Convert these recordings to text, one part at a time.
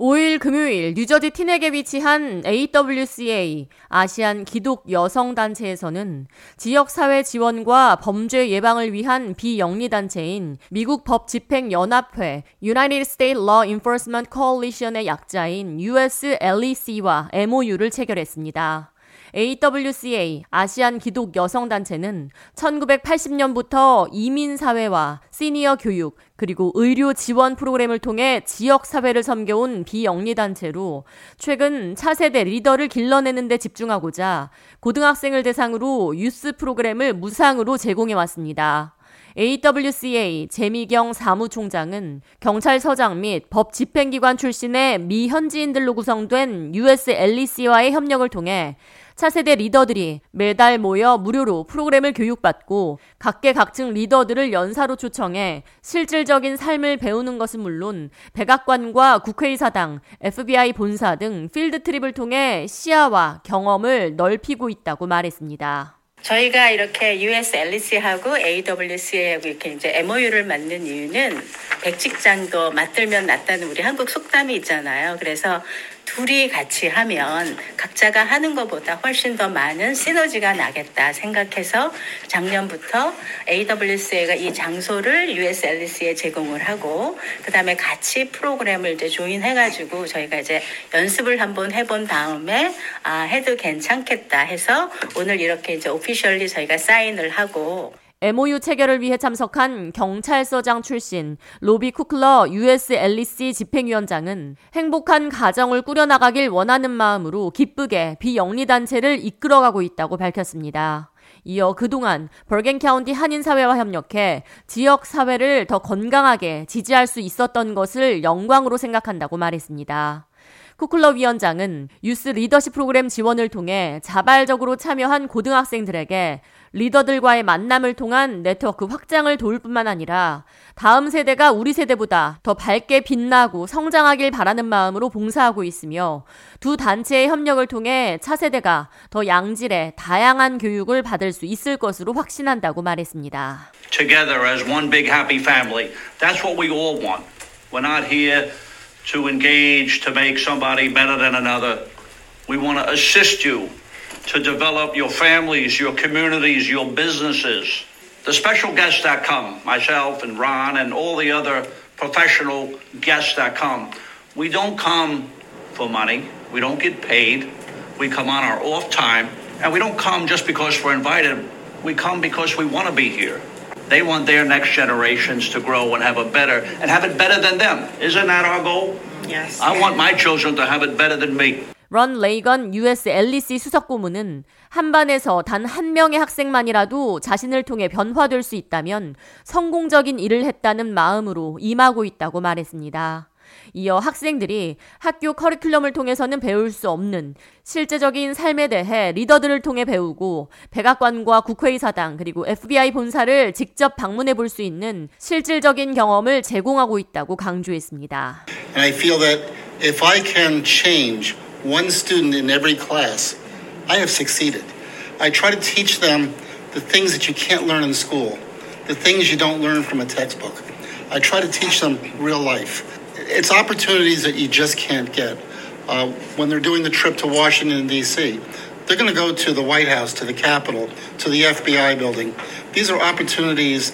5일 금요일 뉴저지 티넥에 위치한 AWCA 아시안 기독 여성 단체에서는 지역 사회 지원과 범죄 예방을 위한 비영리 단체인 미국 법 집행 연합회 United States Law Enforcement Coalition의 약자인 USLEC와 MOU를 체결했습니다. AWCA 아시안 기독 여성 단체는 1980년부터 이민 사회와 시니어 교육 그리고 의료 지원 프로그램을 통해 지역 사회를 섬겨온 비영리 단체로 최근 차세대 리더를 길러내는 데 집중하고자 고등학생을 대상으로 유스 프로그램을 무상으로 제공해 왔습니다. AWCA 제미경 사무총장은 경찰서장 및 법 집행기관 출신의 미현지인들로 구성된 USLEC와의 협력을 통해 차세대 리더들이 매달 모여 무료로 프로그램을 교육받고 각계각층 리더들을 연사로 초청해 실질적인 삶을 배우는 것은 물론 백악관과 국회의사당, FBI 본사 등 field trip을 통해 시야와 경험을 넓히고 있다고 말했습니다. 저희가 이렇게 US LEC하고 AWC하고 이렇게 이제 MOU를 맺는 이유는 백직장도 맞들면 낫다는 우리 한국 속담이 있잖아요. 그래서 둘이 같이 하면 각자가 하는 것보다 훨씬 더 많은 시너지가 나겠다 생각해서 작년부터 AWC가 이 장소를 USLC에 제공을 하고 그다음에 같이 프로그램을 이제 조인해가지고 저희가 이제 연습을 한번 해본 다음에 아 해도 괜찮겠다 해서 오늘 이렇게 이제 오피셜리 저희가 사인을 하고 MOU 체결을 위해 참석한 경찰서장 출신 로비 쿠클러 USLEC 집행위원장은 행복한 가정을 꾸려나가길 원하는 마음으로 기쁘게 비영리단체를 이끌어가고 있다고 밝혔습니다. 이어 그동안 벌겐 카운티 한인사회와 협력해 지역 사회를 더 건강하게 지지할 수 있었던 것을 영광으로 생각한다고 말했습니다. 쿠클러 위원장은 유스 리더십 프로그램 지원을 통해 자발적으로 참여한 고등학생들에게 리더들과의 만남을 통한 네트워크 확장을 도울 뿐만 아니라 다음 세대가 우리 세대보다 더 밝게 빛나고 성장하길 바라는 마음으로 봉사하고 있으며 두 단체의 협력을 통해 차세대가 더 양질의 다양한 교육을 받을 수 있을 것으로 확신한다고 말했습니다. Together as one big happy family. That's what we all want. We're not here to engage to make somebody better than another. We want to assist you to develop your families, your communities, your businesses. The special guests that come, myself and Ron and all the other professional guests that come, we don't come for money. We don't get paid. We come on our off time. And we don't come just because we're invited. We come because we want to be here. They want their next generations to grow and have a better and have it better than them. Isn't that our goal? Yes. I want my children to have it better than me. 런 레이건 US LEC 수석 고문은 한 반에서 단 한 명의 학생만이라도 자신을 통해 변화될 수 있다면 성공적인 일을 했다는 마음으로 임하고 있다고 말했습니다. 이어 학생들이 학교 커리큘럼을 통해서는 배울 수 없는 실제적인 삶에 대해 리더들을 통해 배우고 백악관과 국회의사당 그리고 FBI 본사를 직접 방문해 볼 수 있는 실질적인 경험을 제공하고 있다고 강조했습니다. And I feel that if I can change one student in every class, I have succeeded. I try to teach them the things that you can't learn in school, the things you don't learn from a textbook. I try to teach them real life. It's opportunities that you just can't get. Uh, when they're doing the trip to Washington, D.C., they're going to go to the White House, to the Capitol, to the FBI building. These are opportunities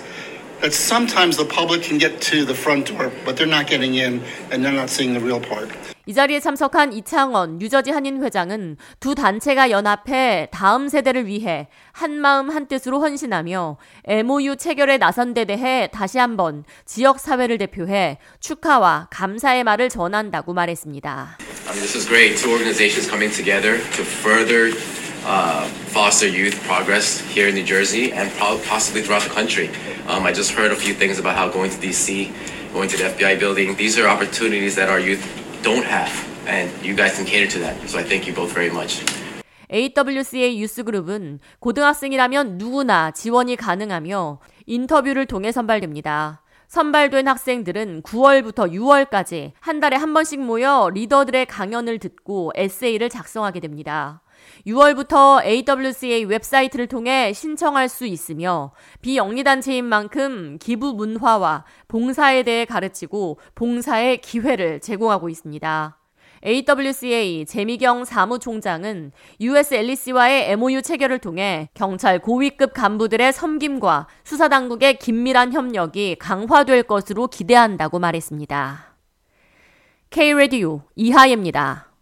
that sometimes the public can get to the front door, but they're not getting in and they're not seeing the real part. 이 자리에 참석한 이창원 뉴저지 한인 회장은 두 단체가 연합해 다음 세대를 위해 한 마음 한 뜻으로 헌신하며 MOU 체결에 나선 데 대해 다시 한번 지역 사회를 대표해 축하와 감사의 말을 전한다고 말했습니다. This is great. Two organizations coming together to further uh, foster youth progress here in New Jersey and possibly throughout the country. Um, I just heard a few things about how going to DC, going to the FBI building, these are opportunities that our youth don't have, and you guys can cater to that. So I thank you both very much. AWCA 유스그룹은 고등학생이라면 누구나 지원이 가능하며 인터뷰를 통해 선발됩니다. 선발된 학생들은 9월부터 6월까지 한 달에 한 번씩 모여 리더들의 강연을 듣고 에세이를 작성하게 됩니다. 6월부터 AWCA 웹사이트를 통해 신청할 수 있으며 비영리단체인 만큼 기부 문화와 봉사에 대해 가르치고 봉사의 기회를 제공하고 있습니다. AWCA 제미경 사무총장은 US LEC와의 MOU 체결을 통해 경찰 고위급 간부들의 섬김과 수사당국의 긴밀한 협력이 강화될 것으로 기대한다고 말했습니다. K-Radio 이하예입니다.